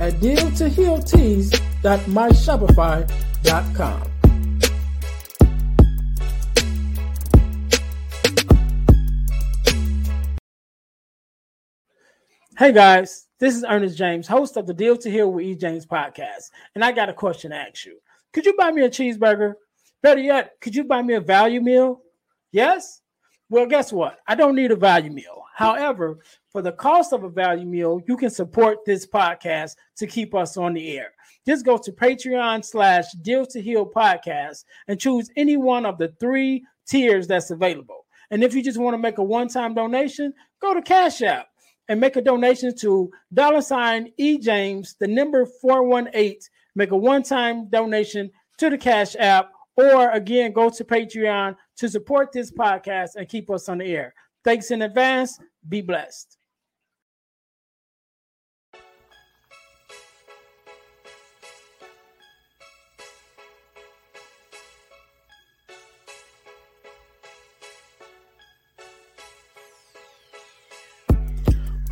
at deal2healtees.myshopify.com. Hey guys, this is Earnest James, host of the Deal to Heal with E. James podcast, and I got a question to ask you. Could you buy me a cheeseburger? Better yet, could you buy me a value meal? Yes? Well, guess what? I don't need a value meal. However, for the cost of a value meal, you can support this podcast to keep us on the air. Just go to Patreon slash Deal to Heal podcast and choose any one of the three tiers that's available. And if you just want to make a one-time donation, go to Cash App and make a donation to dollar sign E James, the number 418. Make a one-time donation to the Cash App, or again, go to Patreon to support this podcast and keep us on the air. Thanks in advance. Be blessed.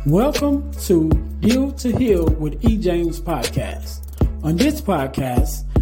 Welcome to Deal to Heal with E. James podcast. On this podcast,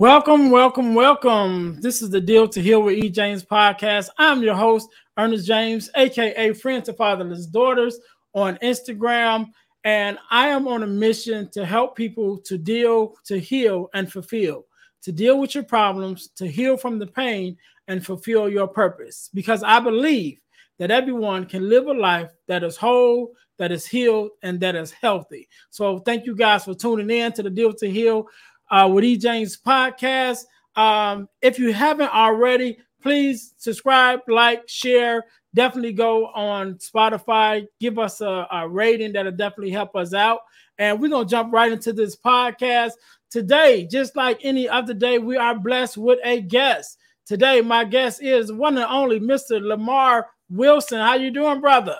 Welcome, welcome, welcome. This is the Deal to Heal with E. James podcast. I'm your host, Earnest James, aka Friends to Fatherless Daughters on Instagram. And I am on a mission to help people to deal, to heal, and fulfill, to deal with your problems, to heal from the pain, and fulfill your purpose. Because I believe that everyone can live a life that is whole, that is healed, and that is healthy. So thank you guys for tuning in to the Deal to Heal uh, with E. James podcast. Um, if you haven't already, please subscribe, like, share. Definitely go on Spotify, give us a, a rating that'll definitely help us out. And we're gonna jump right into this podcast today. Just like any other day, we are blessed with a guest. Today, my guest is one and only Mr. Lemar Wilson. How you doing, brother?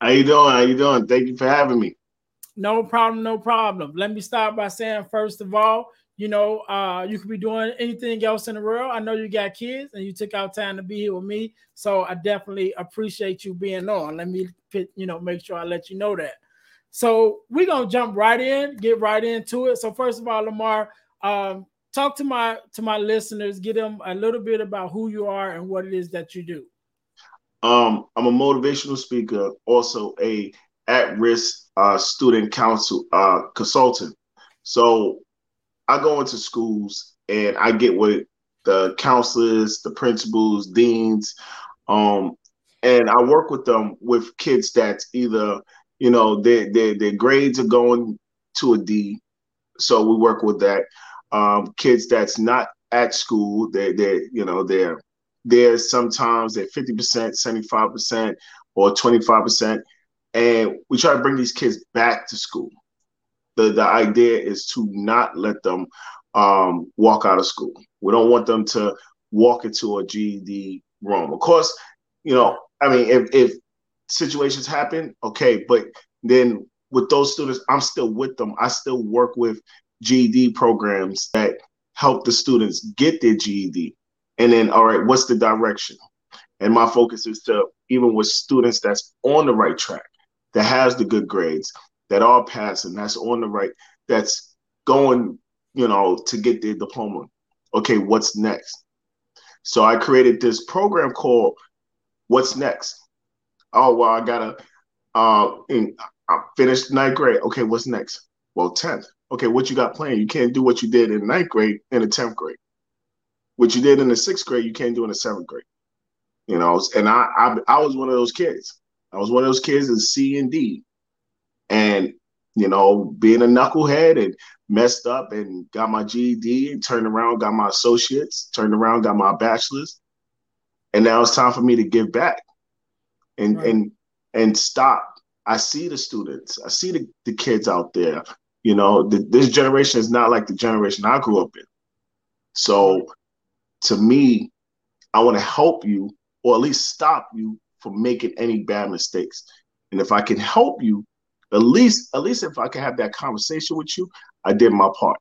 How you doing? How you doing? Thank you for having me. No problem, no problem. Let me start by saying, first of all, you know, uh, you could be doing anything else in the world. I know you got kids and you took out time to be here with me. So I definitely appreciate you being on. Let me you know, make sure I let you know that. So we're gonna jump right in, get right into it. So first of all, Lemar, um, talk to my to my listeners, get them a little bit about who you are and what it is that you do. Um, I'm a motivational speaker, also a at-risk uh, student council uh, consultant. So I go into schools and I get with the counselors, the principals, deans, um, and I work with them with kids that's either, you know, their their their grades are going to a D, so we work with that. Um, kids that's not at school, they they you know they're there sometimes they're fifty percent, seventy five percent, or twenty five percent, and we try to bring these kids back to school the the idea is to not let them um, walk out of school. We don't want them to walk into a GED room. Of course, you know, I mean, if, if situations happen, okay, but then with those students, I'm still with them. I still work with GED programs that help the students get their GED. And then, all right, what's the direction? And my focus is to even with students that's on the right track, that has the good grades, that are passing, that's on the right, that's going, you know, to get their diploma. Okay, what's next? So I created this program called What's Next? Oh, well, I gotta uh in, I finished ninth grade. Okay, what's next? Well, 10th. Okay, what you got planned? You can't do what you did in ninth grade in the 10th grade. what you did in the sixth grade, you can't do in the seventh grade. You know, and I, I I was one of those kids. I was one of those kids in C and D. And, you know, being a knucklehead and messed up and got my GED and turned around, got my associates, turned around, got my bachelor's. And now it's time for me to give back and right. and and stop. I see the students, I see the, the kids out there. You know, the, this generation is not like the generation I grew up in. So to me, I want to help you or at least stop you from making any bad mistakes. And if I can help you, at least at least if I can have that conversation with you, I did my part.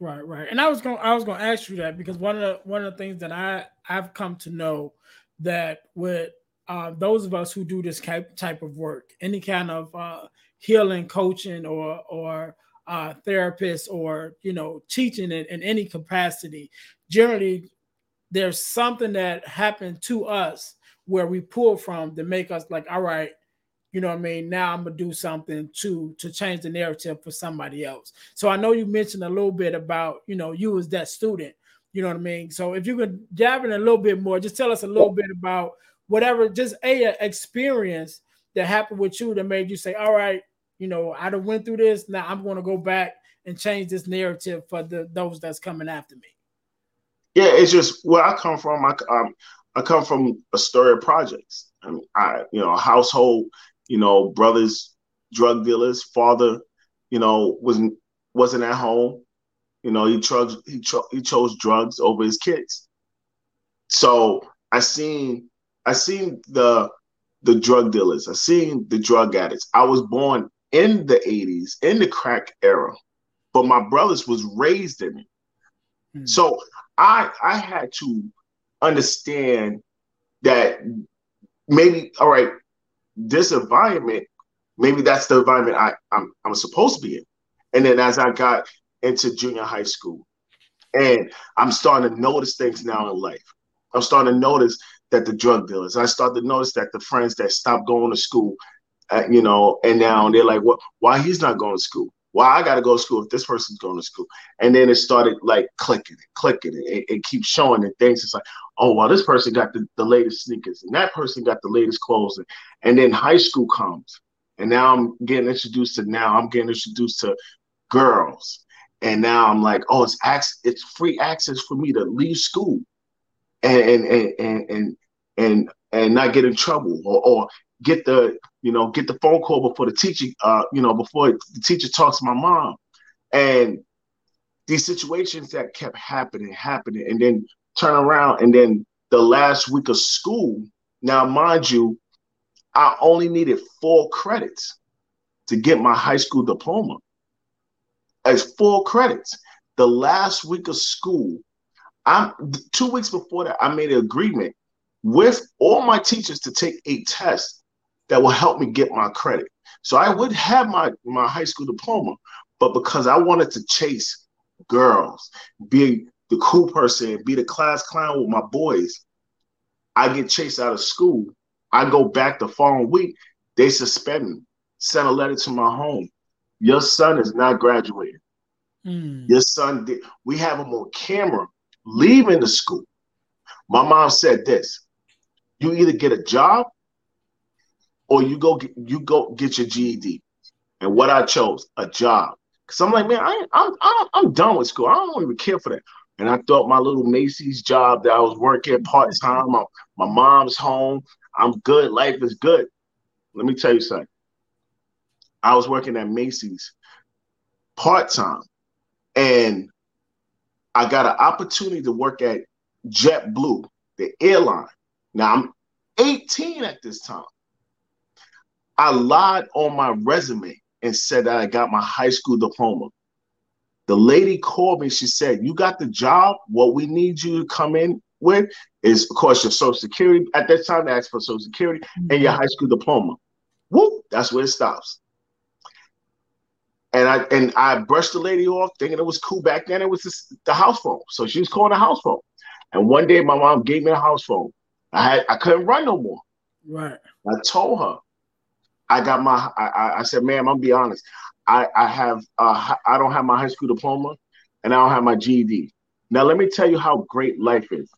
Right, right. And I was going to I was going to ask you that because one of the one of the things that I I've come to know that with uh, those of us who do this type type of work, any kind of uh, healing, coaching, or or uh, therapist, or you know, teaching in, in any capacity, generally there's something that happened to us where we pull from to make us like, all right, you know what I mean? Now I'm gonna do something to to change the narrative for somebody else. So I know you mentioned a little bit about, you know, you as that student, you know what I mean? So if you could dive in a little bit more, just tell us a little bit about whatever, just a experience that happened with you that made you say, all right, you know, I done went through this. Now I'm gonna go back and change this narrative for the those that's coming after me. Yeah, it's just where I come from. I um, I come from a story of projects. I mean, I you know, a household, you know, brothers, drug dealers, father, you know, wasn't wasn't at home. You know, he chose he, cho- he chose drugs over his kids. So I seen I seen the the drug dealers. I seen the drug addicts. I was born in the 80s, in the crack era, but my brothers was raised in it. Hmm. So I I had to understand that maybe all right, this environment, maybe that's the environment I, I'm I'm supposed to be in. And then as I got into junior high school, and I'm starting to notice things now in life. I'm starting to notice that the drug dealers. I start to notice that the friends that stopped going to school, uh, you know, and now they're like, "What? Why he's not going to school? Why I got to go to school if this person's going to school?" And then it started like clicking, and clicking, it, it keeps showing and things. It's like, oh, well, this person got the, the latest sneakers, and that person got the latest clothes, and, and then high school comes, and now I'm getting introduced to now I'm getting introduced to girls, and now I'm like, oh, it's it's free access for me to leave school, and and and and and and, and not get in trouble, or, or get the you know get the phone call before the teacher, uh, you know, before the teacher talks to my mom, and these situations that kept happening, happening, and then turn around and then the last week of school. Now, mind you, I only needed four credits to get my high school diploma. As four credits. The last week of school, I'm two weeks before that, I made an agreement with all my teachers to take a test that will help me get my credit. So I would have my, my high school diploma, but because I wanted to chase girls, be the cool person, be the class clown with my boys. I get chased out of school. I go back the following week. They suspend me. Send a letter to my home. Your son is not graduating. Mm. Your son did. We have him on camera leaving the school. My mom said this: You either get a job or you go get, you go get your GED. And what I chose, a job. Cause I'm like, man, I, I'm I'm I'm done with school. I don't even care for that. And I thought my little Macy's job that I was working part time, my, my mom's home, I'm good. Life is good. Let me tell you something. I was working at Macy's part time, and I got an opportunity to work at JetBlue, the airline. Now I'm 18 at this time. I lied on my resume and said that I got my high school diploma. The lady called me. She said, You got the job. What we need you to come in with is, of course, your social security. At that time, they asked for social security mm-hmm. and your high school diploma. Whoop, that's where it stops. And I and I brushed the lady off, thinking it was cool back then. It was just the house phone. So she was calling the house phone. And one day my mom gave me a house phone. I had I couldn't run no more. Right. I told her, I got my I, I said, ma'am, I'm be honest. I, I have uh, I don't have my high school diploma and I don't have my GED. Now let me tell you how great life is.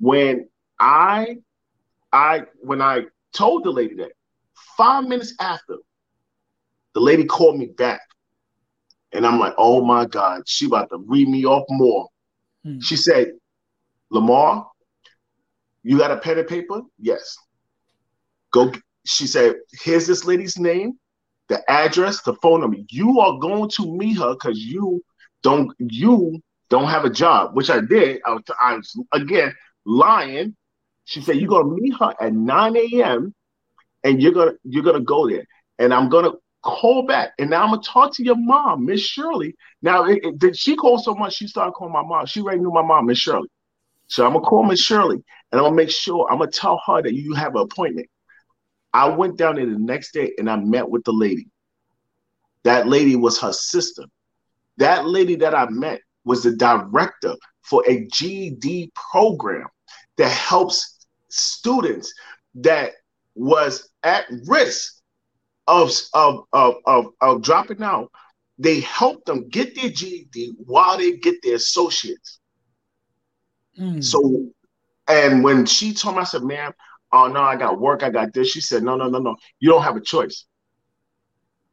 When I I when I told the lady that, five minutes after, the lady called me back. And I'm like, oh my God, she about to read me off more. Hmm. She said, Lemar, you got a pen and paper? Yes. Go. She said, here's this lady's name, the address, the phone number. You are going to meet her because you don't you don't have a job, which I did. I was, I was again lying. She said, You're gonna meet her at 9 a.m. and you're gonna you're gonna go there. And I'm gonna call back. And now I'm gonna talk to your mom, Miss Shirley. Now it, it, did she call so much she started calling my mom. She already knew my mom, Miss Shirley. So I'm gonna call Miss Shirley and I'm gonna make sure I'm gonna tell her that you have an appointment. I went down there the next day and I met with the lady. That lady was her sister. That lady that I met was the director for a GED program that helps students that was at risk of, of, of, of, of dropping out. They help them get their GED while they get their associates. Mm. So, and when she told me, I said, ma'am, oh no, I got work, I got this. She said, no, no, no, no, you don't have a choice.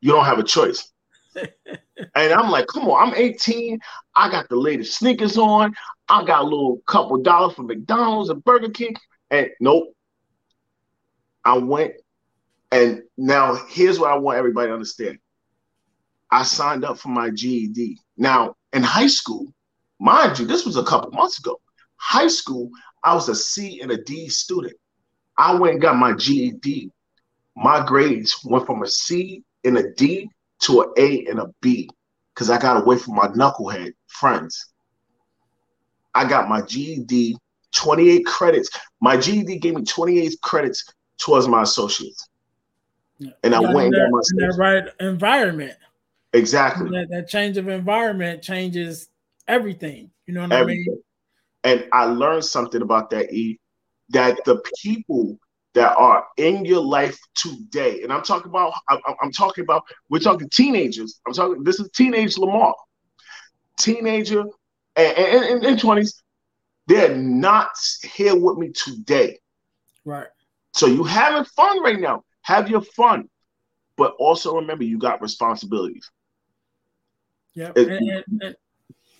You don't have a choice. and I'm like, come on, I'm 18. I got the latest sneakers on. I got a little couple dollars from McDonald's and Burger King. And nope. I went and now here's what I want everybody to understand. I signed up for my GED. Now in high school, mind you, this was a couple months ago. High school, I was a C and a D student. I went and got my GED. My grades went from a C and a D to an A and a B because I got away from my knucklehead friends. I got my GED, 28 credits. My GED gave me 28 credits towards my associates. And I went in that, in that right environment. Exactly. That, that, change of environment changes everything. You know what everything. I mean? And I learned something about that, E, that the people that are in your life today. And I'm talking about, I'm, I'm talking about, we're talking teenagers. I'm talking, this is teenage Lemar. Teenager and, in and, 20s, they're not here with me today. Right. So you having fun right now. Have your fun. But also remember you got responsibilities. Yeah.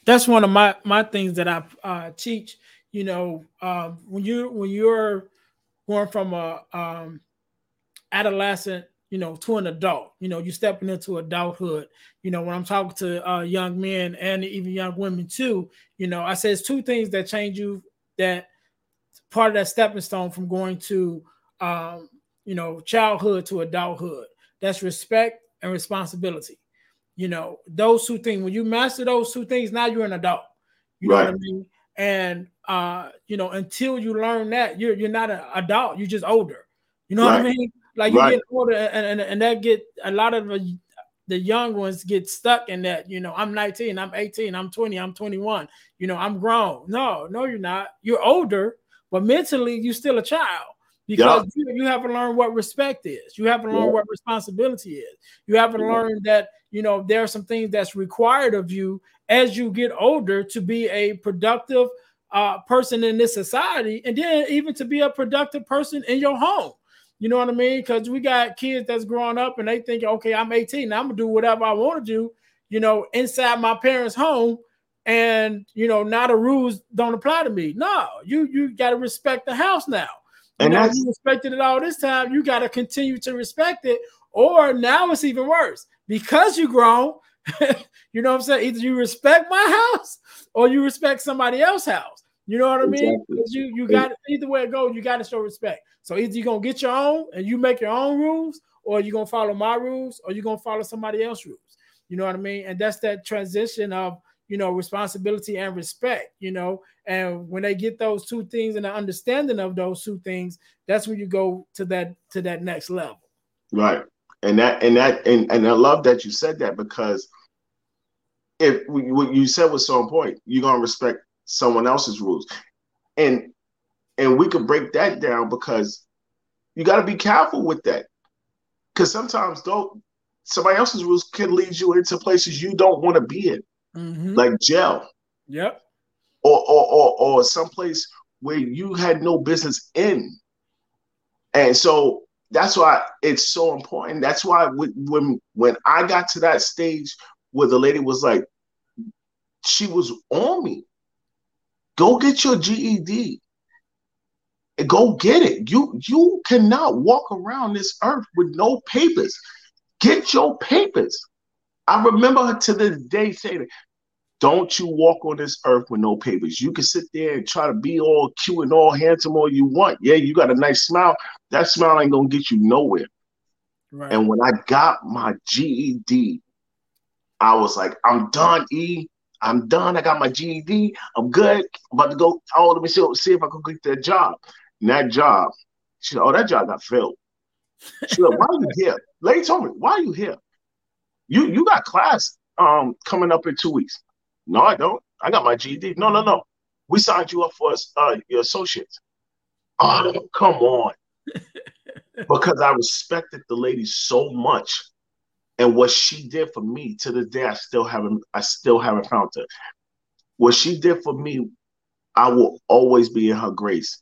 That's one of my my things that I uh, teach. You know, um, when you when you're going from a um, adolescent, you know, to an adult. You know, you're stepping into adulthood. You know, when I'm talking to uh, young men and even young women too, you know, I say it's two things that change you. That part of that stepping stone from going to, um, you know, childhood to adulthood. That's respect and responsibility. You know, those two things. When you master those two things, now you're an adult. You right. know what I mean? And uh, you know, until you learn that, you're you're not an adult, you're just older. You know right. what I mean? Like you right. get older, and, and and that get a lot of the, the young ones get stuck in that. You know, I'm 19, I'm 18, I'm 20, I'm 21. You know, I'm grown. No, no, you're not. You're older, but mentally, you're still a child because you, you haven't learned what respect is. You haven't learned what responsibility is. You haven't learned that you know there are some things that's required of you as you get older to be a productive uh, person in this society, and then even to be a productive person in your home. You know what I mean? Because we got kids that's growing up and they think, okay, I'm 18, I'm gonna do whatever I want to do, you know, inside my parents' home, and you know, now the rules don't apply to me. No, you you got to respect the house now. And you know, you respected it all this time. You got to continue to respect it, or now it's even worse because you grown. you know what I'm saying? Either you respect my house or you respect somebody else's house. You know what I mean? Because you you got either way it goes, you got to show respect. So either you're gonna get your own and you make your own rules, or you're gonna follow my rules, or you're gonna follow somebody else's rules. You know what I mean? And that's that transition of you know responsibility and respect. You know, and when they get those two things and the understanding of those two things, that's when you go to that to that next level. Right. And that and that and, and I love that you said that because if what you said was so important, you're gonna respect someone else's rules, and and we could break that down because you got to be careful with that because sometimes don't somebody else's rules can lead you into places you don't want to be in, mm-hmm. like jail. Yep. or or or, or someplace where you had no business in. And so that's why it's so important. That's why when when I got to that stage where the lady was like, she was on me. Go get your GED. Go get it. You you cannot walk around this earth with no papers. Get your papers. I remember her to this day saying, don't you walk on this earth with no papers. You can sit there and try to be all cute and all handsome all you want. Yeah, you got a nice smile. That smile ain't gonna get you nowhere. Right. And when I got my GED, I was like, I'm done, E. I'm done. I got my GED. I'm good. I'm about to go. Oh, let me see, see if I can get that job. And that job, she said, Oh, that job got filled. She said, Why are you here? Lady told me, Why are you here? You you got class um coming up in two weeks. No, I don't. I got my GED. No, no, no. We signed you up for uh, your associates. Oh, come on. because I respected the lady so much and what she did for me to this day, I still haven't I still haven't found her. What she did for me, I will always be in her grace.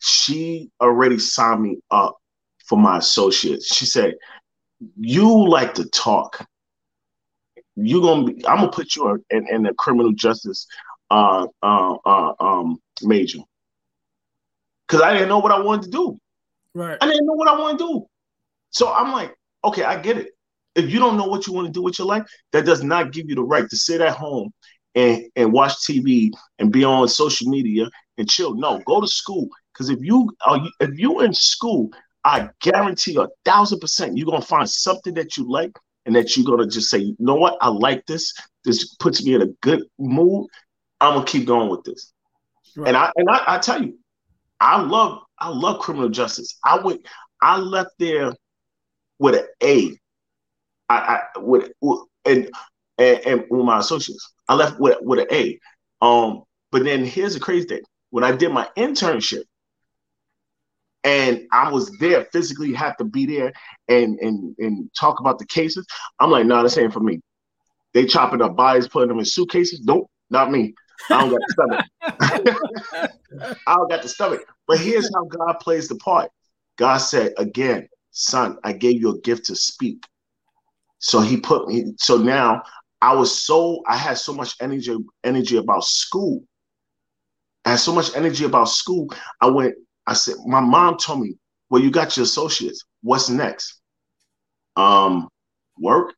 She already signed me up for my associates. She said, You like to talk you're gonna be I'm gonna put you in, in the criminal justice uh, uh, uh, um, major because I didn't know what I wanted to do. Right. I didn't know what I want to do. So I'm like, okay, I get it. If you don't know what you want to do with your life, that does not give you the right to sit at home and, and watch TV and be on social media and chill. No, go to school. Because if you are if you're in school, I guarantee you a thousand percent you're gonna find something that you like and that you're gonna just say, you know what, I like this. This puts me in a good mood. I'm gonna keep going with this. Right. And I and I, I tell you, I love I love criminal justice. I went I left there with an A. I, I with, and, and and with my associates. I left with with an A. Um, but then here's the crazy thing: when I did my internship, and I was there physically, have to be there and and and talk about the cases. I'm like, no, nah, this ain't for me. They chopping up bodies, putting them in suitcases. Nope, not me. I don't got the stomach. I don't got the stomach. But here's how God plays the part. God said, again, son, I gave you a gift to speak. So he put me, so now I was so, I had so much energy, energy about school. I had so much energy about school. I went I said, my mom told me, well, you got your associates. What's next? Um, work.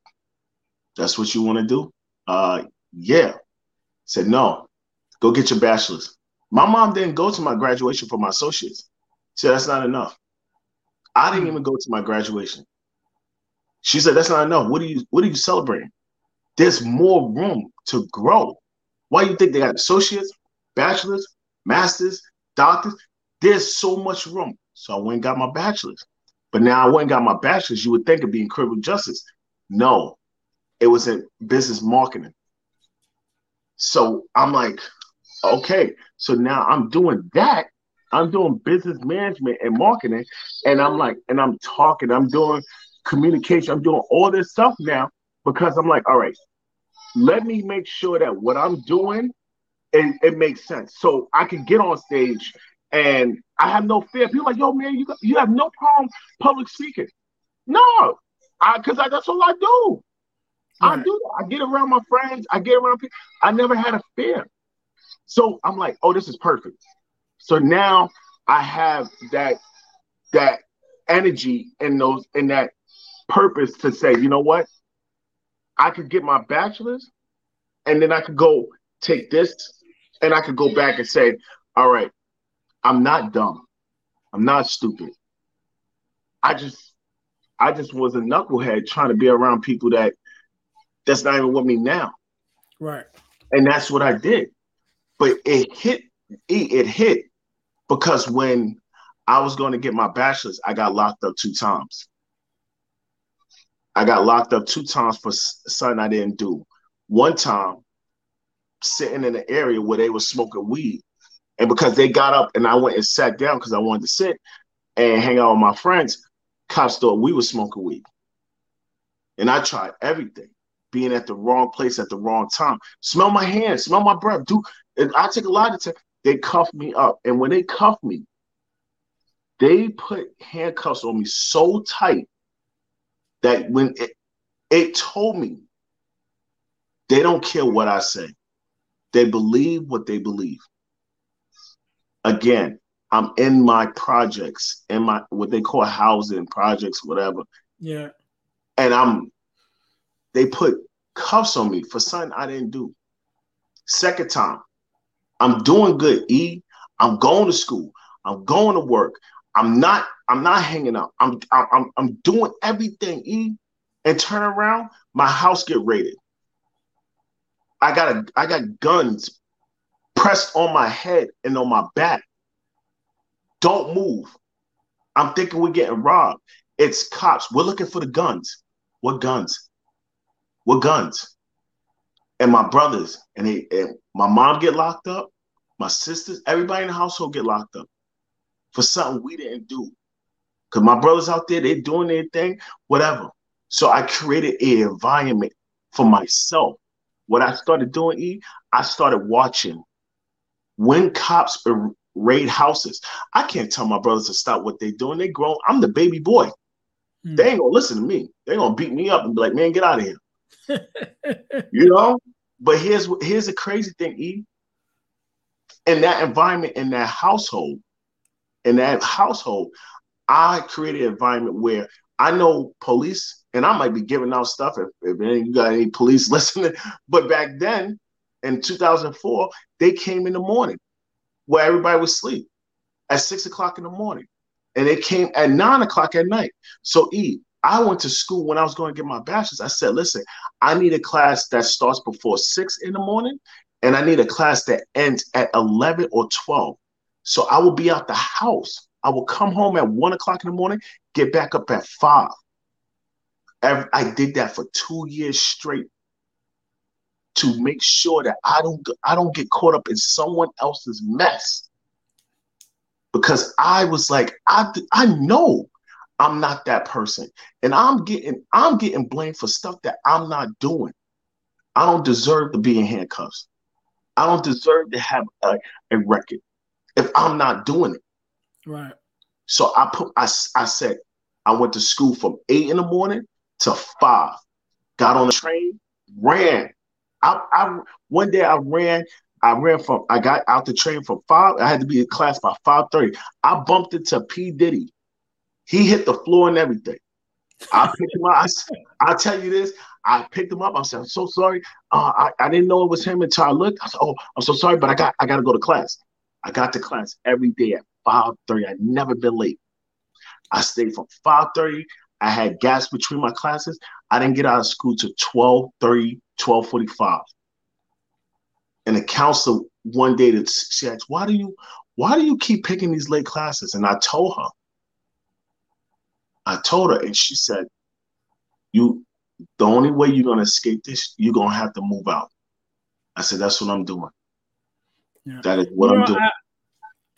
That's what you want to do? Uh, yeah. said, no, go get your bachelor's. My mom didn't go to my graduation for my associates. She said, that's not enough. I didn't even go to my graduation. She said, that's not enough. What are you, what are you celebrating? There's more room to grow. Why do you think they got associates, bachelors, masters, doctors? There's so much room. So I went and got my bachelor's. But now I went and got my bachelor's. You would think it'd be in criminal justice. No, it was in business marketing. So I'm like, okay. So now I'm doing that. I'm doing business management and marketing. And I'm like, and I'm talking, I'm doing communication, I'm doing all this stuff now because I'm like, all right, let me make sure that what I'm doing it, it makes sense. So I can get on stage and I have no fear. People like, yo, man, you you have no problem public speaking. No, I because I, that's all I do. Right. I do. I get around my friends. I get around people. I never had a fear. So I'm like, oh, this is perfect. So now I have that that energy and those and that purpose to say, you know what? I could get my bachelor's and then I could go take this and I could go back and say, all right, I'm not dumb. I'm not stupid. I just I just was a knucklehead trying to be around people that that's not even with me now. Right. And that's what I did. But it hit it hit because when I was going to get my bachelor's, I got locked up two times. I got locked up two times for something I didn't do. One time, sitting in an area where they were smoking weed, and because they got up and I went and sat down because I wanted to sit and hang out with my friends, cops thought we were smoking weed. And I tried everything, being at the wrong place at the wrong time. Smell my hands, smell my breath. Do I take a lot of time. They cuff me up. And when they cuff me, they put handcuffs on me so tight that when it, it told me they don't care what I say. They believe what they believe. Again, I'm in my projects, in my what they call housing projects, whatever. Yeah. And I'm they put cuffs on me for something I didn't do. Second time, I'm doing good. E, I'm going to school. I'm going to work. I'm not. I'm not hanging out. I'm. I'm. I'm doing everything. E, and turn around, my house get raided. I got a. I got guns pressed on my head and on my back. Don't move. I'm thinking we're getting robbed. It's cops. We're looking for the guns. What guns? What guns? And my brothers and, they, and my mom get locked up. My sisters, everybody in the household get locked up for something we didn't do. Cause my brothers out there, they're doing their thing, whatever. So I created an environment for myself. What I started doing, E, I started watching when cops raid houses. I can't tell my brothers to stop what they're doing. They grown. I'm the baby boy. Hmm. They ain't gonna listen to me. They gonna beat me up and be like, "Man, get out of here." you know. But here's here's the crazy thing, E. In that environment, in that household, in that household, I created an environment where I know police, and I might be giving out stuff if, if you got any police listening. But back then, in 2004, they came in the morning where everybody was asleep at six o'clock in the morning. And they came at nine o'clock at night. So E, I went to school when I was going to get my bachelor's. I said, listen, I need a class that starts before six in the morning, and I need a class that ends at 11 or 12. So I will be out the house. I will come home at one o'clock in the morning, get back up at five. I did that for two years straight to make sure that I don't I don't get caught up in someone else's mess. Because I was like, I I know I'm not that person. And I'm getting I'm getting blamed for stuff that I'm not doing. I don't deserve to be in handcuffs. I don't deserve to have a, a record if I'm not doing it. Right. So I put I, I said I went to school from eight in the morning to five. Got on the train, ran I, I one day I ran. I ran from. I got out the train from five. I had to be in class by five thirty. I bumped into P Diddy. He hit the floor and everything. I picked him up. I, I'll tell you this. I picked him up. I said, "I'm so sorry. Uh, I, I didn't know it was him until I looked. I said, "Oh, I'm so sorry, but I got I got to go to class." I got to class every day at five thirty. I'd never been late. I stayed from five thirty. I had gas between my classes. I didn't get out of school till 12 30, 1245. And the counselor one day that she asked, why do you why do you keep picking these late classes? And I told her. I told her, and she said, You the only way you're gonna escape this, you're gonna have to move out. I said, That's what I'm doing. Yeah. That is what you I'm know, doing.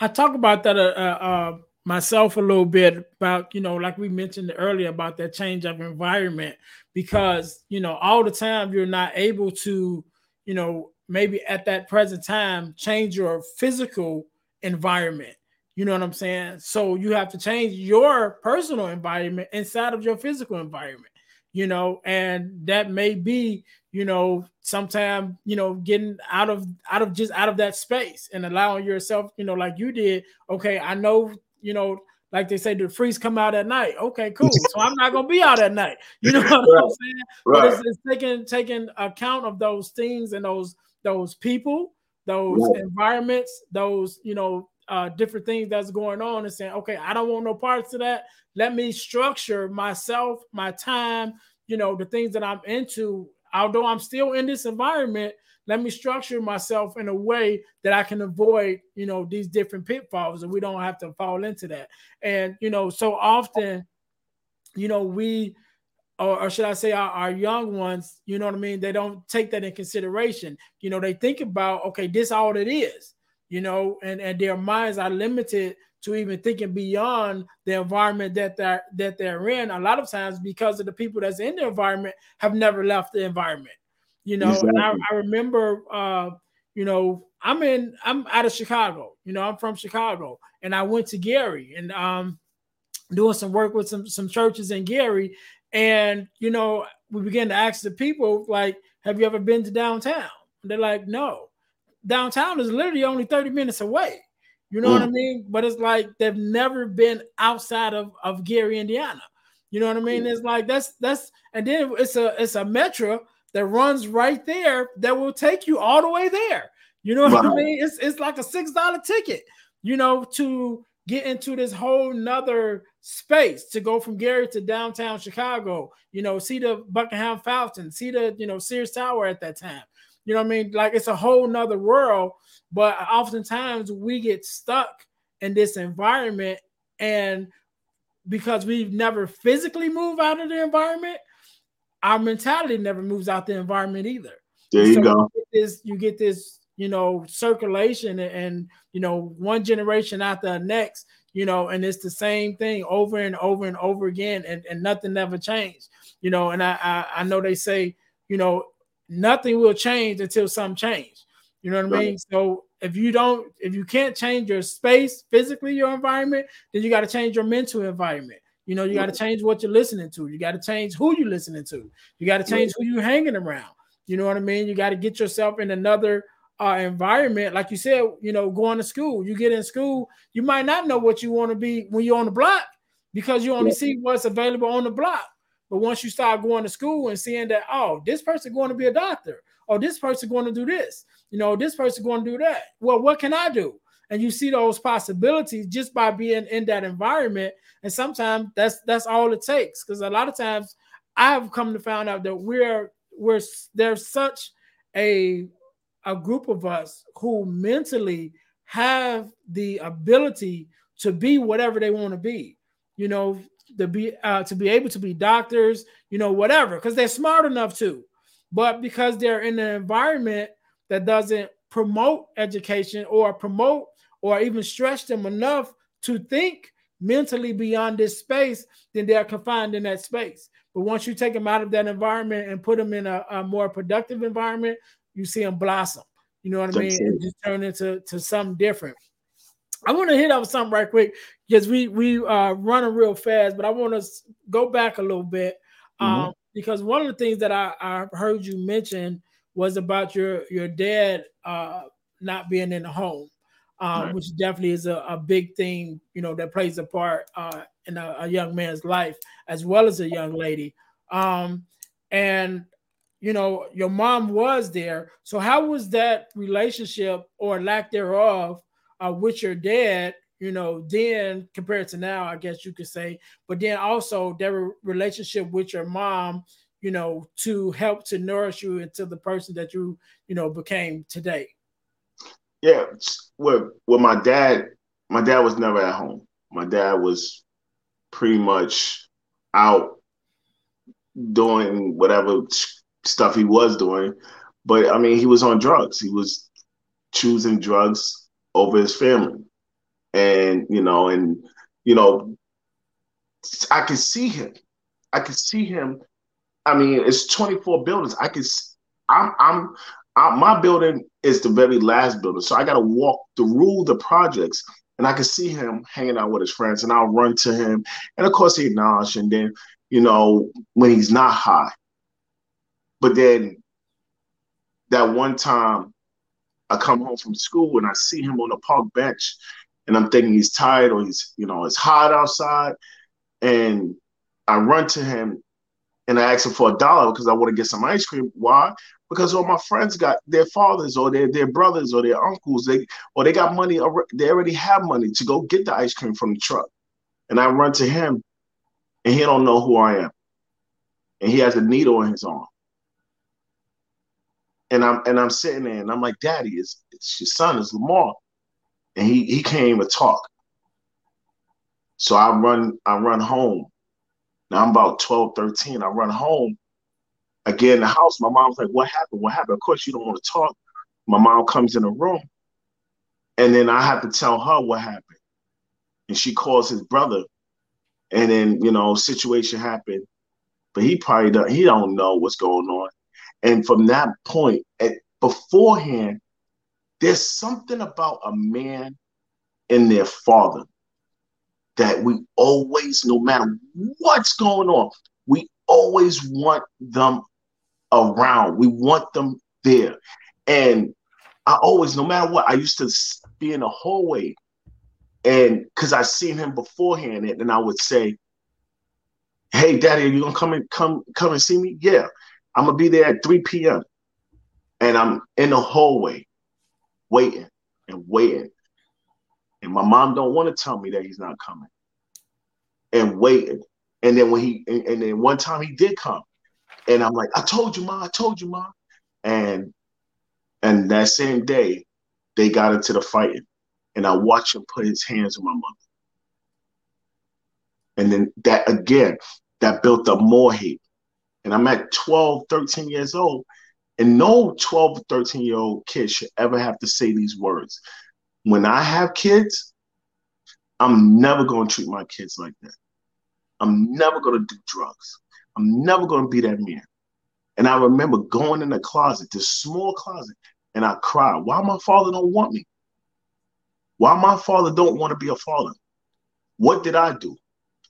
I, talk about that uh, uh, myself a little bit about, you know, like we mentioned earlier about that change of environment because you know all the time you're not able to you know maybe at that present time change your physical environment. You know what i'm saying? So you have to change your personal environment inside of your physical environment you know and that may be you know sometime you know getting out of out of just out of that space and allowing yourself you know like you did okay i know you know like they say, the freeze come out at night. Okay, cool. So I'm not gonna be out at night. You know what right. I'm saying? Right. But it's, it's, taking taking account of those things and those those people, those right. environments, those you know uh, different things that's going on, and saying, okay, I don't want no parts of that. Let me structure myself, my time, you know, the things that I'm into. Although I'm still in this environment, let me structure myself in a way that I can avoid, you know, these different pitfalls and we don't have to fall into that. And, you know, so often, you know, we, or, or should I say our, our, young ones, you know what I mean? They don't take that in consideration. You know, they think about, okay, this all it is, you know, and, and their minds are limited to even thinking beyond the environment that they're that they're in a lot of times because of the people that's in the environment have never left the environment you know, exactly. and I, I remember, uh, you know, I'm in, I'm out of Chicago. You know, I'm from Chicago, and I went to Gary and um, doing some work with some some churches in Gary, and you know, we began to ask the people like, "Have you ever been to downtown?" And they're like, "No." Downtown is literally only 30 minutes away. You know mm. what I mean? But it's like they've never been outside of, of Gary, Indiana. You know what I mean? It's like that's that's and then it's a it's a metro that runs right there that will take you all the way there. You know what wow. I mean? It's it's like a six dollar ticket, you know, to get into this whole nother space to go from Gary to downtown Chicago, you know, see the Buckingham Fountain, see the you know Sears Tower at that time. You know what I mean? Like it's a whole nother world, but oftentimes we get stuck in this environment and because we've never physically moved out of the environment, our mentality never moves out the environment either. There you so go. You get this, you get this, you know, circulation and, and you know, one generation after the next, you know, and it's the same thing over and over and over again, and, and nothing never changed, you know. And I, I I know they say, you know, nothing will change until something change. You know what. I mean? So if you don't, if you can't change your space physically, your environment, then you got to change your mental environment. You know, you got to change what you're listening to. You got to change who you're listening to. You got to change who you're hanging around. You know what I mean? You got to get yourself in another uh, environment. Like you said, you know, going to school. You get in school, you might not know what you want to be when you're on the block because you only see what's available on the block. But once you start going to school and seeing that, oh, this person going to be a doctor, or this person going to do this, you know, this person going to do that. Well, what can I do? And you see those possibilities just by being in that environment. And sometimes that's that's all it takes. Because a lot of times I've come to find out that we're we're there's such a a group of us who mentally have the ability to be whatever they want to be. You know, to be uh, to be able to be doctors, you know, whatever, because they're smart enough to. But because they're in an environment that doesn't promote education or promote or even stretch them enough to think mentally beyond this space, then they're confined in that space. But once you take them out of that environment and put them in a, a more productive environment, you see them blossom. You know what I mean? And just turn into to something different. I want to hit up something right quick because we we uh running real fast, but I want to go back a little bit um, mm-hmm. because one of the things that I, I heard you mention was about your your dad uh not being in the home, um, right. which definitely is a, a big thing you know that plays a part uh in a, a young man's life as well as a young lady. Um, and you know your mom was there, so how was that relationship or lack thereof? Uh, with your dad, you know, then compared to now, I guess you could say, but then also their relationship with your mom, you know, to help to nourish you into the person that you, you know, became today. Yeah, well, well, my dad, my dad was never at home. My dad was pretty much out doing whatever stuff he was doing, but I mean, he was on drugs. He was choosing drugs over his family. And, you know, and, you know, I can see him. I can see him. I mean, it's 24 buildings. I can, I'm, I'm, I, my building is the very last building. So I got to walk through the projects and I can see him hanging out with his friends and I'll run to him. And of course, he acknowledges. And then, you know, when he's not high. But then that one time I come home from school and I see him on the park bench and I'm thinking he's tired or he's, you know, it's hot outside. And I run to him and I ask him for a dollar because I want to get some ice cream. Why? Because all my friends got their fathers or their, their brothers or their uncles, they or they got money, they already have money to go get the ice cream from the truck. And I run to him and he don't know who I am. And he has a needle in his arm. And I'm and I'm sitting there and I'm like, Daddy, is it's your son, is Lemar. And he he can't even talk. So I run, I run home. Now I'm about 12, 13. I run home. I get in the house. My mom's like, What happened? What happened? Of course, you don't want to talk. My mom comes in the room. And then I have to tell her what happened. And she calls his brother. And then, you know, situation happened. But he probably don't, he don't know what's going on. And from that point, at, beforehand, there's something about a man and their father that we always, no matter what's going on, we always want them around. We want them there. And I always, no matter what, I used to be in the hallway and because I seen him beforehand, and then I would say, Hey daddy, are you gonna come and come come and see me? Yeah. I'm gonna be there at 3 p.m. And I'm in the hallway waiting and waiting. And my mom don't want to tell me that he's not coming. And waiting. And then when he and, and then one time he did come. And I'm like, I told you, mom, I told you, mom. And and that same day, they got into the fighting. And I watched him put his hands on my mother. And then that again, that built up more hate. And I'm at 12, 13 years old. And no 12, 13 year old kid should ever have to say these words. When I have kids, I'm never going to treat my kids like that. I'm never going to do drugs. I'm never going to be that man. And I remember going in the closet, this small closet, and I cried. Why my father don't want me? Why my father don't want to be a father? What did I do?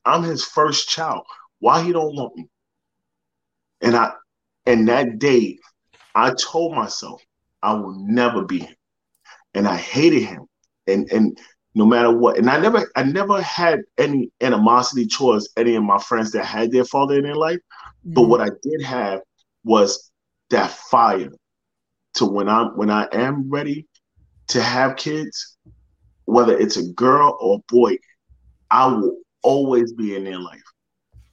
I'm his first child. Why he don't want me? And I and that day I told myself I will never be him. And I hated him. And and no matter what. And I never I never had any animosity towards any of my friends that had their father in their life. Mm-hmm. But what I did have was that fire to when I'm when I am ready to have kids, whether it's a girl or a boy, I will always be in their life.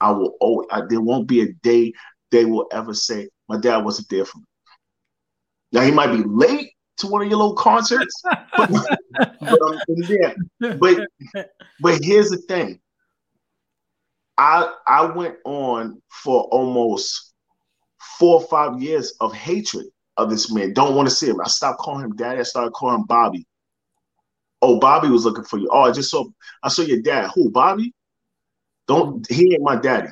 I will always I, there won't be a day they will ever say, My dad wasn't there for me. Now he might be late to one of your little concerts, but, but, but, but here's the thing. I I went on for almost four or five years of hatred of this man. Don't want to see him. I stopped calling him daddy. I started calling him Bobby. Oh, Bobby was looking for you. Oh, I just saw I saw your dad. Who, Bobby? Don't he ain't my daddy.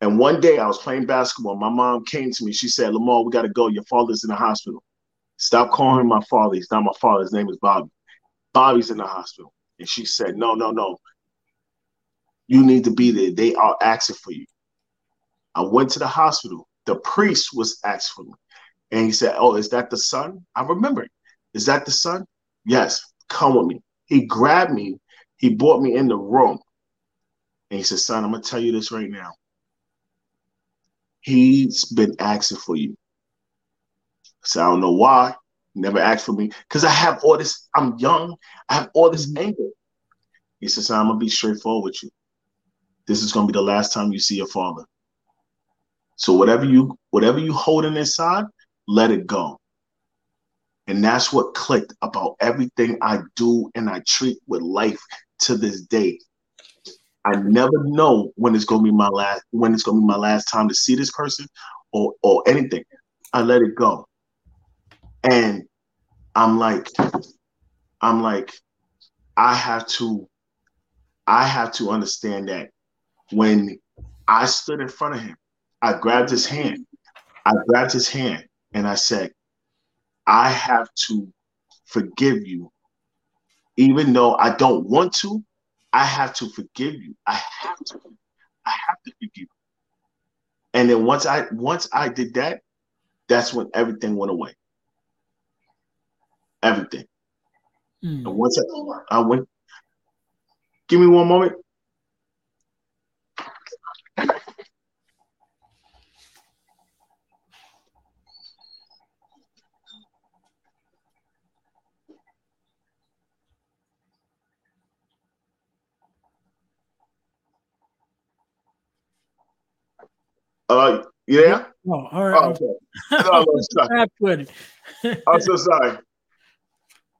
And one day I was playing basketball. My mom came to me. She said, Lemar, we got to go. Your father's in the hospital. Stop calling my father. He's not my father. His name is Bobby. Bobby's in the hospital. And she said, No, no, no. You need to be there. They are asking for you. I went to the hospital. The priest was asked for me. And he said, Oh, is that the son? I remember. It. Is that the son? Yes, come with me. He grabbed me. He brought me in the room. And he said, Son, I'm going to tell you this right now. He's been asking for you. So I don't know why. Never asked for me. Because I have all this, I'm young. I have all this mm-hmm. anger. He says, I'm gonna be straightforward with you. This is gonna be the last time you see your father. So whatever you whatever you holding inside, let it go. And that's what clicked about everything I do and I treat with life to this day. I never know when it's gonna be my last when it's gonna be my last time to see this person or or anything. I let it go. And I'm like, I'm like, I have to, I have to understand that when I stood in front of him, I grabbed his hand. I grabbed his hand and I said, I have to forgive you. Even though I don't want to, I have to forgive you. I have to. I have to forgive you. And then once I once I did that, that's when everything went away. Everything. Mm. And once I, I went, give me one moment. Uh, there? Oh, all right. Oh, okay. no, I'm, I'm so sorry.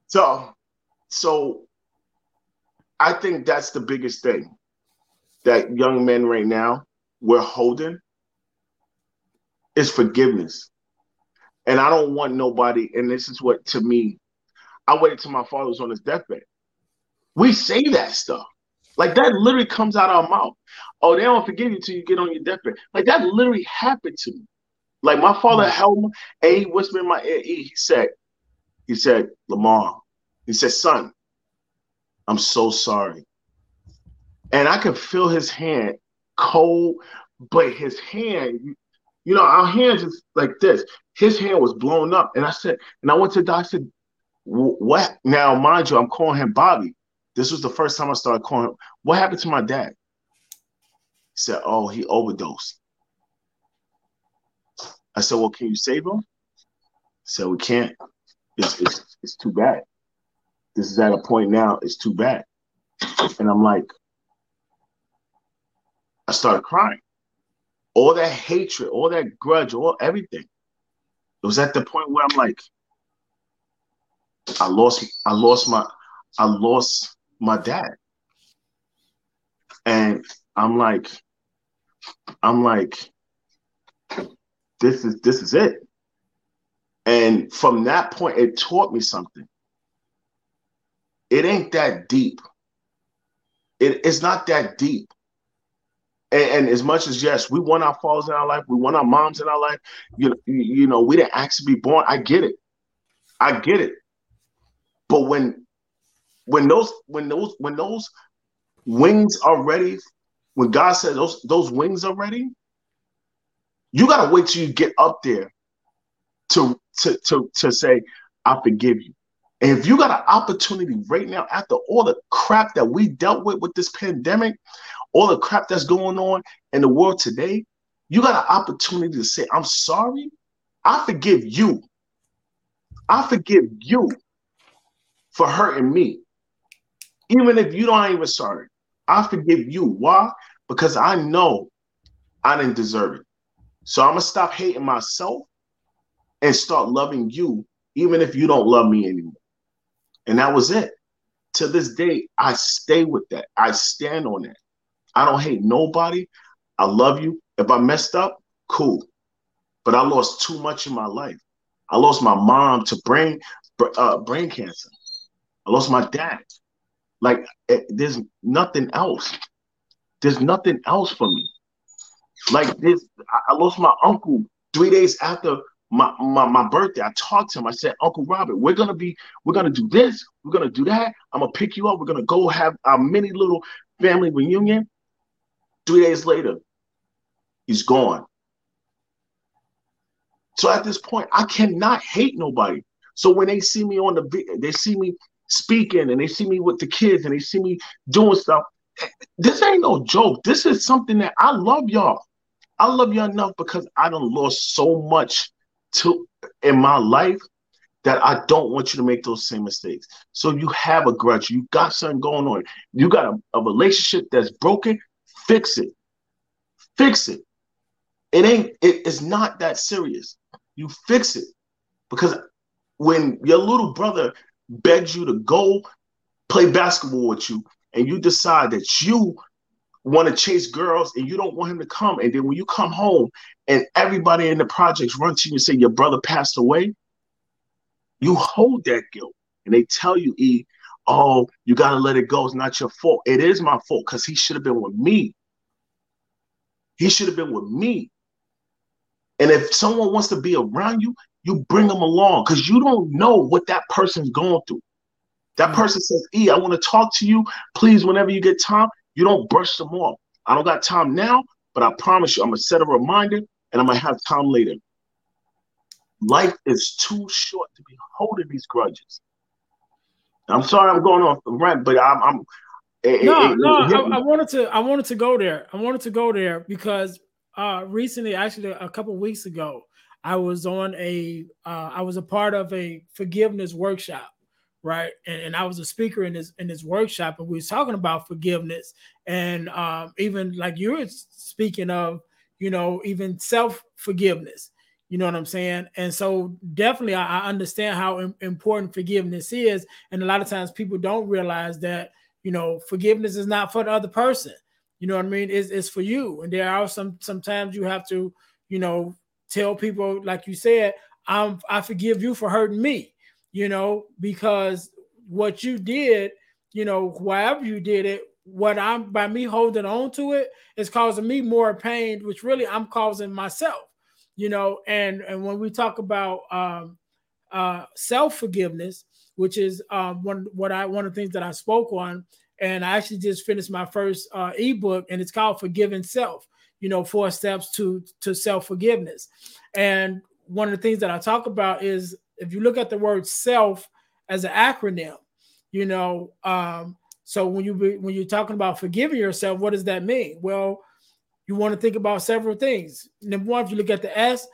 So, so I think that's the biggest thing that young men right now we're holding is forgiveness. And I don't want nobody, and this is what to me, I waited till my father was on his deathbed. We say that stuff. Like that literally comes out our mouth. Oh, they don't forgive you till you get on your deathbed. Like that literally happened to me. Like my father mm-hmm. held me and he whispered in my ear. He said, he said, Lemar, he said, son, I'm so sorry. And I could feel his hand cold, but his hand, you know, our hands is like this. His hand was blown up. And I said, and I went to the doctor, what? Now, mind you, I'm calling him Bobby. This was the first time I started calling. What happened to my dad? He said, oh, he overdosed. I said, well, can you save him? He said, we can't. It's, it's, it's too bad. This is at a point now, it's too bad. And I'm like, I started crying. All that hatred, all that grudge, all everything. It was at the point where I'm like, I lost, I lost my, I lost my dad. And I'm like, I'm like, this is this is it. And from that point, it taught me something. It ain't that deep. It, it's not that deep. And, and, as much as yes, we want our fathers in our life, we want our moms in our life. You, you know, we didn't to be born. I get it. I get it. But when when those when those when those wings are ready, when God says those those wings are ready, you gotta wait till you get up there to to to to say, I forgive you. And if you got an opportunity right now, after all the crap that we dealt with with this pandemic, all the crap that's going on in the world today, you got an opportunity to say, I'm sorry. I forgive you. I forgive you for hurting me. Even if you don't even sorry, I forgive you. Why? Because I know I didn't deserve it. So I'm gonna stop hating myself and start loving you, even if you don't love me anymore. And that was it. To this day, I stay with that. I stand on that. I don't hate nobody. I love you. If I messed up, cool. But I lost too much in my life. I lost my mom to brain uh, brain cancer. I lost my dad. Like it, eh, there's nothing else. There's nothing else for me. Like this, I lost my uncle three days after my, my, my birthday. I talked to him. I said, Uncle Robert, we're gonna be, we're gonna do this, we're gonna do that. I'm gonna pick you up. We're gonna go have a mini little family reunion. Three days later, he's gone. So at this point, I cannot hate nobody. So when they see me on the they see me speaking and they see me with the kids and they see me doing stuff. This ain't no joke. This is something that I love y'all. I love y'all enough because I don't lost so much to in my life that I don't want you to make those same mistakes. So you have a grudge, you got something going on, you got a, a relationship that's broken, fix it. Fix it. It ain't, it, it's not that serious. You fix it. Because when your little brother begs you to go play basketball with you, and you decide that you want to chase girls and you don't want him to come. And then when you come home and everybody in the projects run to you and say your brother passed away, you hold that guilt. And they tell you, E, oh, you got to let it go. It's not your fault. It is my fault because he should have been with me. He should have been with me. And if someone wants to be around you, you bring them along because you don't know what that person's going through. That mm. person says, E, I want to talk to you. Please, whenever you get time, you don't brush them off. I don't got time now, but I promise you, I'm gonna set a reminder and I'm gonna have time later. Life is too short to be holding these grudges. I'm sorry I'm going off the rant, but I'm, I'm it, no, it, no. It I, I, wanted to. I wanted to go there. I wanted to go there because uh, recently, actually, a couple weeks ago, I was on a. Uh, I was a part of a forgiveness workshop, right? And, and I was a speaker in this in this workshop, and we was talking about forgiveness, and um, even like you were speaking of, you know, even self forgiveness. You know what I'm saying? And so definitely, I, I understand how Im- important forgiveness is, and a lot of times people don't realize that you know forgiveness is not for the other person. You know what I mean? It's, it's for you, and there are some sometimes you have to, you know, tell people like you said, I'm I forgive you for hurting me you know, because what you did, you know, wherever you did it, what I'm by me holding on to it is causing me more pain, which really I'm causing myself, you know. And and when we talk about um, uh, self forgiveness, which is um, one what I one of the things that I spoke on, and I actually just finished my first uh, ebook, and it's called Forgiving Self. You know, four steps to to self forgiveness, and one of the things that I talk about is if you look at the word self as an acronym, you know, um, so when you when you're talking about forgiving yourself, what does that mean? Well, you want to think about several things. Number one, if you look at the S,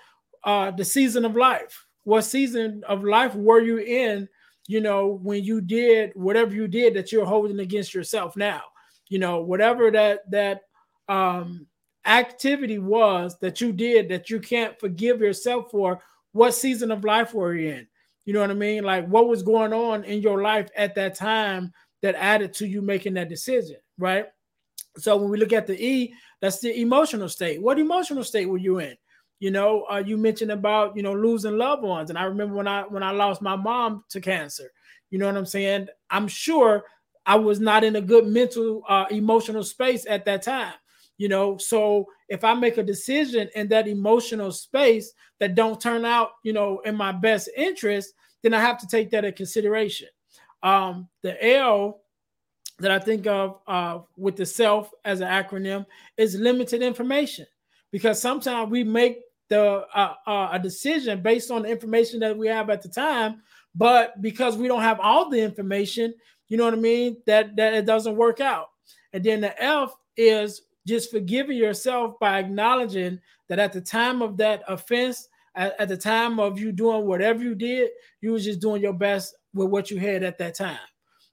uh, the season of life. What season of life were you in? You know, when you did whatever you did that you're holding against yourself now. You know, whatever that that um, activity was that you did that you can't forgive yourself for. What season of life were you in? You know what I mean? Like what was going on in your life at that time that added to you making that decision, right? So when we look at the E, that's the emotional state. What emotional state were you in? You know, uh, you mentioned about you know losing loved ones, and I remember when I when I lost my mom to cancer. You know what I'm saying? I'm sure I was not in a good mental, uh, emotional space at that time. You know, so if I make a decision in that emotional space that don't turn out, you know, in my best interest, then I have to take that into consideration. Um, the L that I think of uh, with the self as an acronym is limited information because sometimes we make the uh, uh, a decision based on the information that we have at the time, but because we don't have all the information, you know what I mean, that that it doesn't work out. And then the F is just forgiving yourself by acknowledging that at the time of that offense, at, at the time of you doing whatever you did, you was just doing your best with what you had at that time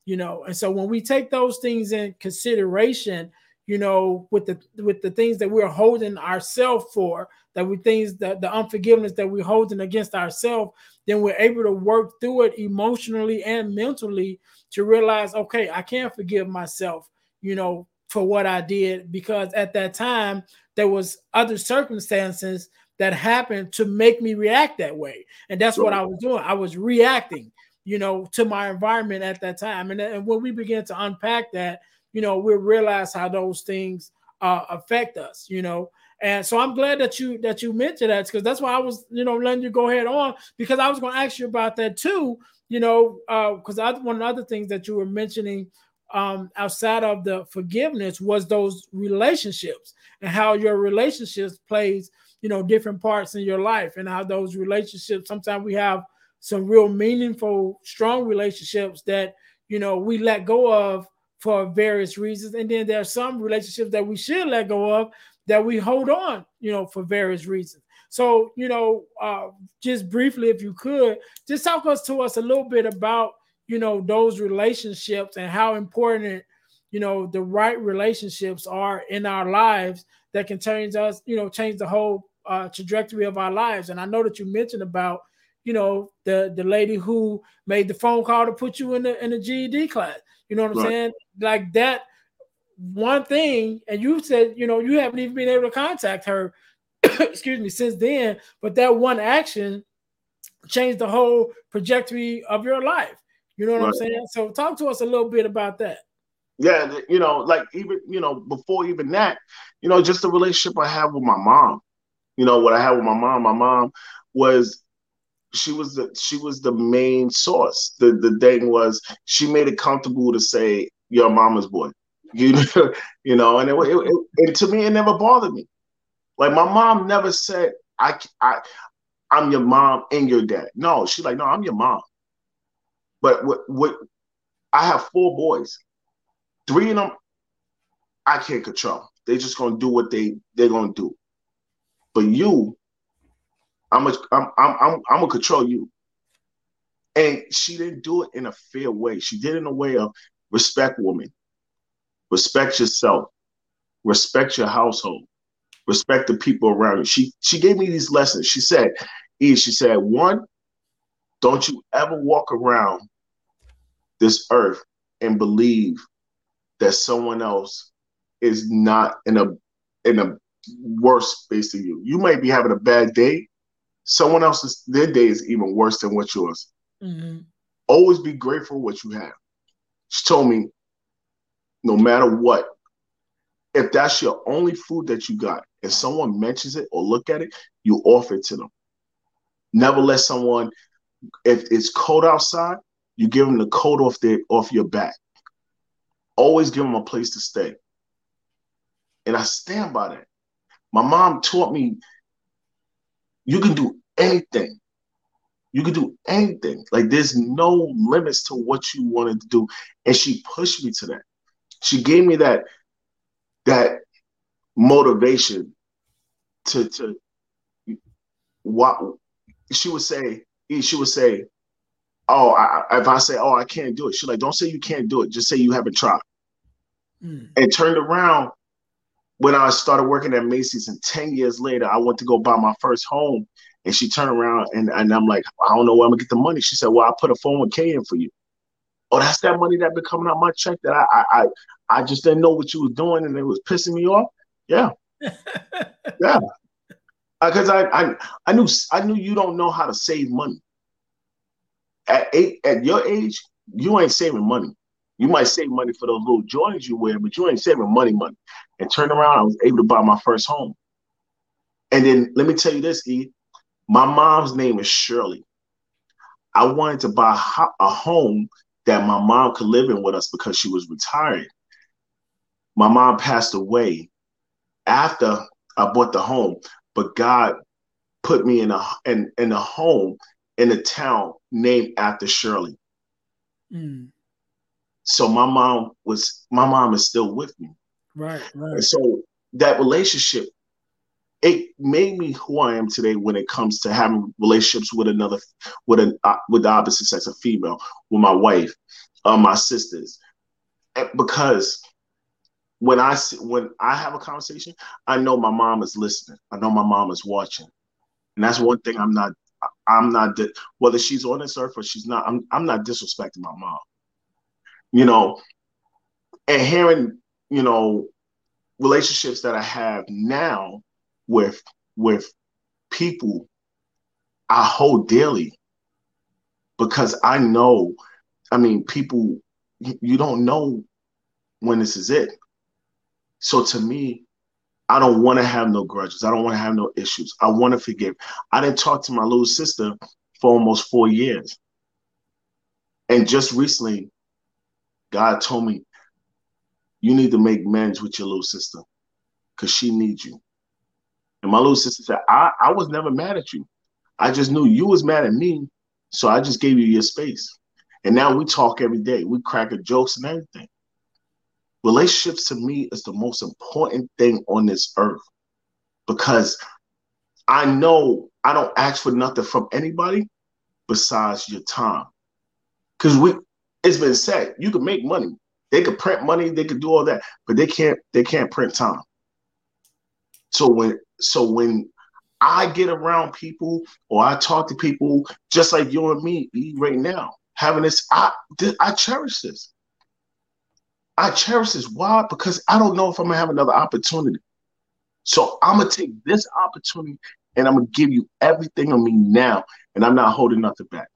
you know? And so when we take those things in consideration you know with the with the things that we're holding ourselves for that we things that the unforgiveness that we're holding against ourselves then we're able to work through it emotionally and mentally to realize okay i can't forgive myself you know for what i did because at that time there was other circumstances that happened to make me react that way and that's what i was doing i was reacting you know, to my environment at that time. And, and when we begin to unpack that, you know, we'll realize how those things uh, affect us, you know. And so I'm glad that you that you mentioned that because that's why I was, you know, letting you go ahead on because I was going to ask you about that too, you know, because uh, one of the other things that you were mentioning um, outside of the forgiveness was those relationships and how your relationships plays, you know, different parts in your life and how those relationships sometimes we have some real meaningful, strong relationships that you know we let go of for various reasons, and then there are some relationships that we should let go of that we hold on, you know, for various reasons. So, you know, uh, just briefly, if you could, just talk us to us a little bit about, you know, those relationships and how important, you know, the right relationships are in our lives that can change us, you know, change the whole uh, trajectory of our lives. And I know that you mentioned about, you know, the the lady who made the phone call to put you in the in the GED class. You know what I'm right. saying? Like that one thing, and you said, you know, you haven't even been able to contact her, excuse me, since then. But that one action changed the whole trajectory of your life. You know what right. I'm saying? So talk to us a little bit about that. Yeah, you know, like even you know, before even that, you know, just the relationship I have with my mom. You know, what I had with my mom. My mom was she was the she was the main source. The the thing was she made it comfortable to say your mama's boy. You know, you know, and it, it, it, and to me it never bothered me. Like my mom never said I I I'm your mom and your dad. No, she's like no, I'm your mom. But what what I have four boys. Three of them I can't control. They're just gonna do what they they're gonna do. But you, I'm a, I'm, I'm, I'm, I'm gonna control you. And she didn't do it in a fair way. She did it in a way of respect woman, respect yourself, respect your household, respect the people around you. She she gave me these lessons. She said, E, she said, one, don't you ever walk around this earth and believe that someone else is not in a in a worse space than you. You might be having a bad day, someone else's their day is even worse than what yours. Mm-hmm. Always be grateful what you have. She told me, no matter what, if that's your only food that you got, and someone mentions it or look at it, you offer it to them. Never let someone if it's cold outside, you give them the coat off their off your back. Always give them a place to stay. And I stand by that. My mom taught me you can do anything. You can do anything. Like there's no limits to what you wanted to do. And she pushed me to that. She gave me that that motivation to to what she would say she would say oh I, if i say oh i can't do it she's like don't say you can't do it just say you haven't tried. Mm. and turned around when i started working at macy's and 10 years later i went to go buy my first home and she turned around and, and i'm like i don't know where i'm gonna get the money. She said well i put a 401k in for you. Oh that's that money that been coming out my check that i i i, I just didn't know what you was doing and it was pissing me off? Yeah. Yeah. Because uh, I, I I knew I knew you don't know how to save money. At eight, at your age, you ain't saving money. You might save money for those little joints you wear, but you ain't saving money, money. And turn around, I was able to buy my first home. And then let me tell you this, E. My mom's name is Shirley. I wanted to buy a home that my mom could live in with us because she was retired. My mom passed away after I bought the home, but God put me in a in, in a home in a town named after Shirley. Mm. So my mom was my mom is still with me. Right, right. And so that relationship, it made me who I am today when it comes to having relationships with another, with an uh, with the opposite sex, a female, with my wife, uh, my sisters, because when I when I have a conversation, I know my mom is listening. I know my mom is watching, and that's one thing I'm not. I'm not whether she's on this earth or she's not. I'm I'm not disrespecting my mom. You know, and hearing you know relationships that I have now with with people I hold dearly because I know. I mean, people you don't know when this is it. So to me, I don't want to have no grudges. I don't want to have no issues. I want to forgive. I didn't talk to my little sister for almost four years. And just recently, God told me, you need to make amends with your little sister because she needs you. And my little sister said, I, I was never mad at you. I just knew you was mad at me. So I just gave you your space. And now we talk every day. We crack the jokes and everything relationships to me is the most important thing on this earth because I know I don't ask for nothing from anybody besides your time. Because we it's been said you can make money. They could print money, they could do all that, but they can't they can't print time. So when so when I get around people or I talk to people just like you and me right now, having this, I I cherish this. I cherish this. Why? Because I don't know if I'm gonna have another opportunity. So I'm gonna take this opportunity and I'm gonna give you everything of me now, and I'm not holding nothing back.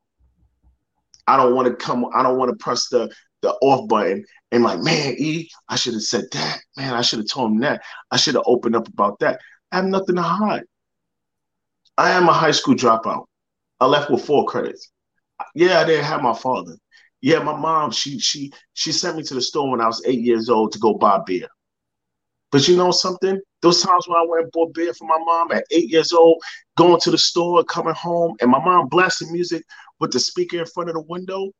I don't want to come. I don't want to press the the off button and like, man, E, I should have said that. Man, I should have told him that. I should have opened up about that. I have nothing to hide. I am a high school dropout. I left with four credits. Yeah, I didn't have my father. Yeah, my mom, she she she sent me to the store when I was eight years old to go buy beer. But you know something? Those times when I went and bought beer for my mom at eight years old, going to the store, coming home, and my mom blasting music with the speaker in front of the window,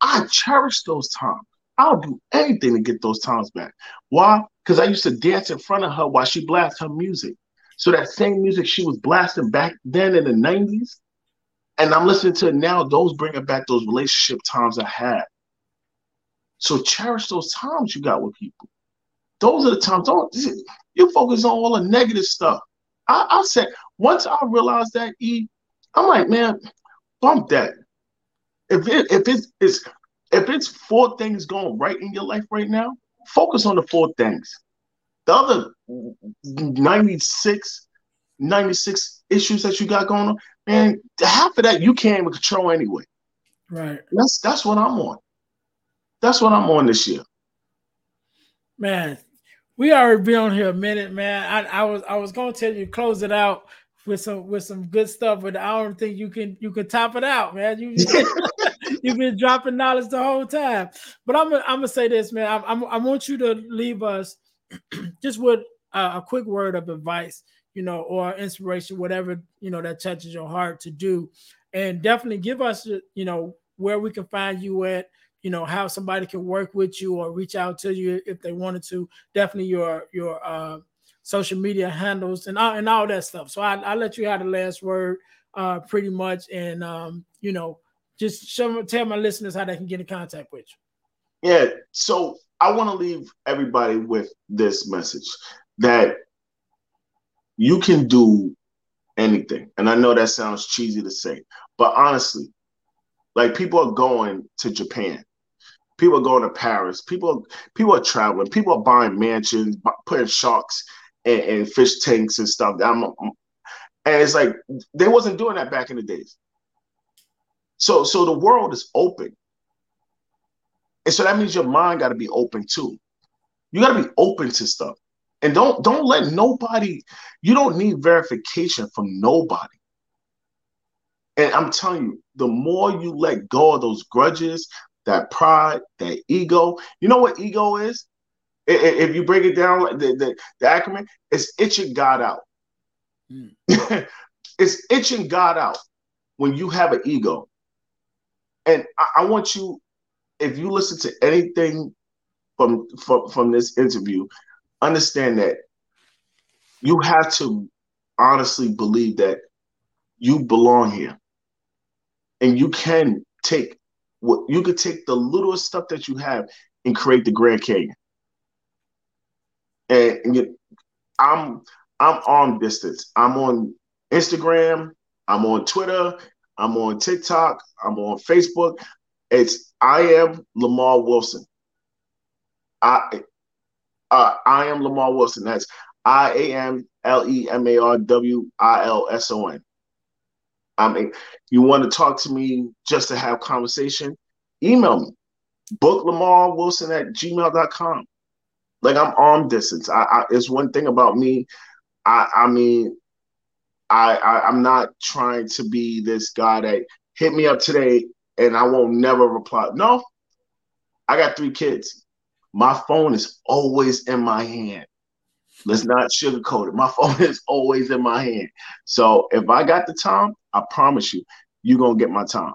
I cherish those times. I'll do anything to get those times back. Why? Because I used to dance in front of her while she blasted her music. So that same music she was blasting back then in the 90s, and I'm listening to now. Those bringing back those relationship times I had. So cherish those times you got with people. Those are the times. Don't you focus on all the negative stuff. I, I said once I realized that, E, I'm like, man, bump that. If it if it's, it's if it's four things going right in your life right now, focus on the four things. The other 96, 96 issues that you got going on, man, half of that you can't even control anyway. Right. That's that's what I'm on. That's what I'm on this year. Man, we already been on here a minute, man. I, I was I was gonna tell you close it out with some with some good stuff, but I don't think you can you can top it out, man. You you've been dropping knowledge the whole time. But I'm I'm gonna say this, man. I, I'm, I want you to leave us just with a, a quick word of advice, you know, or inspiration, whatever you know that touches your heart to do, and definitely give us, you know, where we can find you at you know how somebody can work with you or reach out to you if they wanted to. Definitely your your uh, social media handles and all, and all that stuff. So I, i'll let you have the last word uh, pretty much. And um, you know just show tell my listeners how they can get in contact with you. Yeah. So i want to leave everybody with this message that you can do anything and i know that sounds cheesy to say but honestly like people are going to Japan. People are going to Paris. People people are traveling. People are buying mansions, putting sharks and, and fish tanks and stuff. I'm, and it's like they wasn't doing that back in the days. So so the world is open. And so that means your mind got to be open too. You got to be open to stuff. And don't don't let nobody you don't need verification from nobody. And I'm telling you, the more you let go of those grudges, that pride, that ego, you know what ego is? If you break it down, the, the, the acronym, it's itching God out. Mm. it's itching God out when you have an ego. And I, I, want you, if you listen to anything from, from from this interview, understand that you have to honestly believe that you belong here and you can take what you could take the littlest stuff that you have and create the Grand Canyon. And, and you, I'm I'm on distance. I'm on Instagram. I'm on Twitter. I'm on TikTok. I'm on Facebook. It's I am Lemar Wilson. I uh, I am Lemar Wilson. That's I A M L E M A R W I L S O N. I mean, you want to talk to me just to have conversation, email me. Book Lemar Wilson at gmail.com. Like I'm arm distance. I, I it's one thing about me. I I mean, I, I I'm not trying to be this guy that hit me up today and I won't never reply. No, I got three kids. My phone is always in my hand. Let's not sugarcoat it. My phone is always in my hand. So if I got the time, I promise you, you're gonna get my time.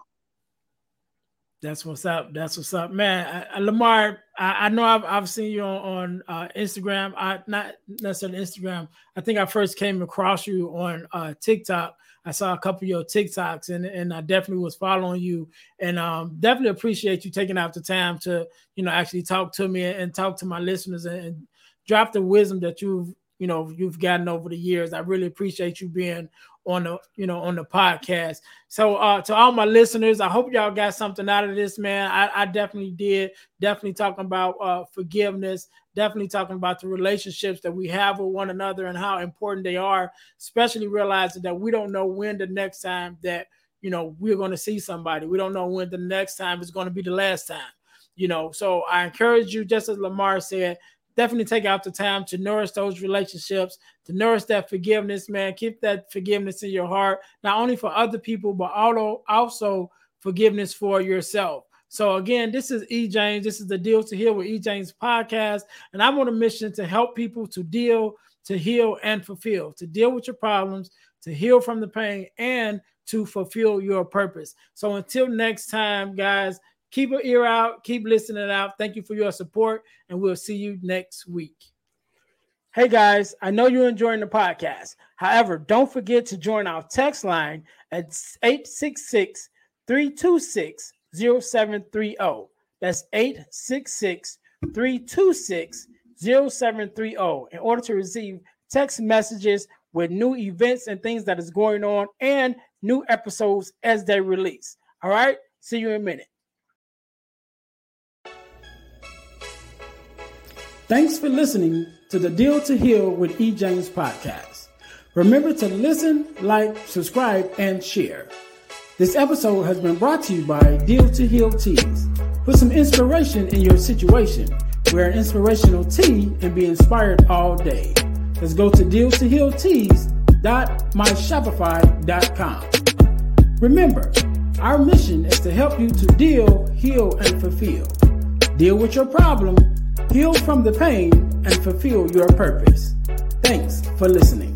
That's what's up. That's what's up, man. I, Lemar, I, I, know I've, I've seen you on, on uh, Instagram. I not necessarily Instagram. I think I first came across you on uh, TikTok. I saw a couple of your TikToks, and and I definitely was following you, and um, definitely appreciate you taking out the time to you know actually talk to me and talk to my listeners and, and drop the wisdom that you've you know you've gotten over the years. I really appreciate you being on the you know on the podcast. So uh to all my listeners, I hope y'all got something out of this, man. I, I definitely did. Definitely talking about uh forgiveness, definitely talking about the relationships that we have with one another and how important they are, especially realizing that we don't know when the next time that you know we're going to see somebody. We don't know when the next time is going to be the last time. You know, so I encourage you, just as Lemar said, definitely take out the time to nourish those relationships, to nourish that forgiveness, man. Keep that forgiveness in your heart, not only for other people, but also forgiveness for yourself. So again, this is E. James. This is the Deal to Heal with E. James podcast, and I'm on a mission to help people to deal, to heal, and fulfill, to deal with your problems, to heal from the pain, and to fulfill your purpose. So until next time, guys, keep an ear out, keep listening out. Thank you for your support, and we'll see you next week. Hey guys, I know you're enjoying the podcast. However, don't forget to join our text line at 866 326 0730. That's 866 326 0730 in order to receive text messages with new events and things that is going on and new episodes as they release. All right, see you in a minute. Thanks for listening to the Deal to Heal with E. James podcast. Remember to listen, like, subscribe, and share. This episode has been brought to you by Deal to Heal Tees. Put some inspiration in your situation. Wear an inspirational tee and be inspired all day. Let's go to dealtohealtees.com www.myshopify.com. Remember, our mission is to help you to deal, heal, and fulfill. Deal with your problem, heal from the pain, and fulfill your purpose. Thanks for listening.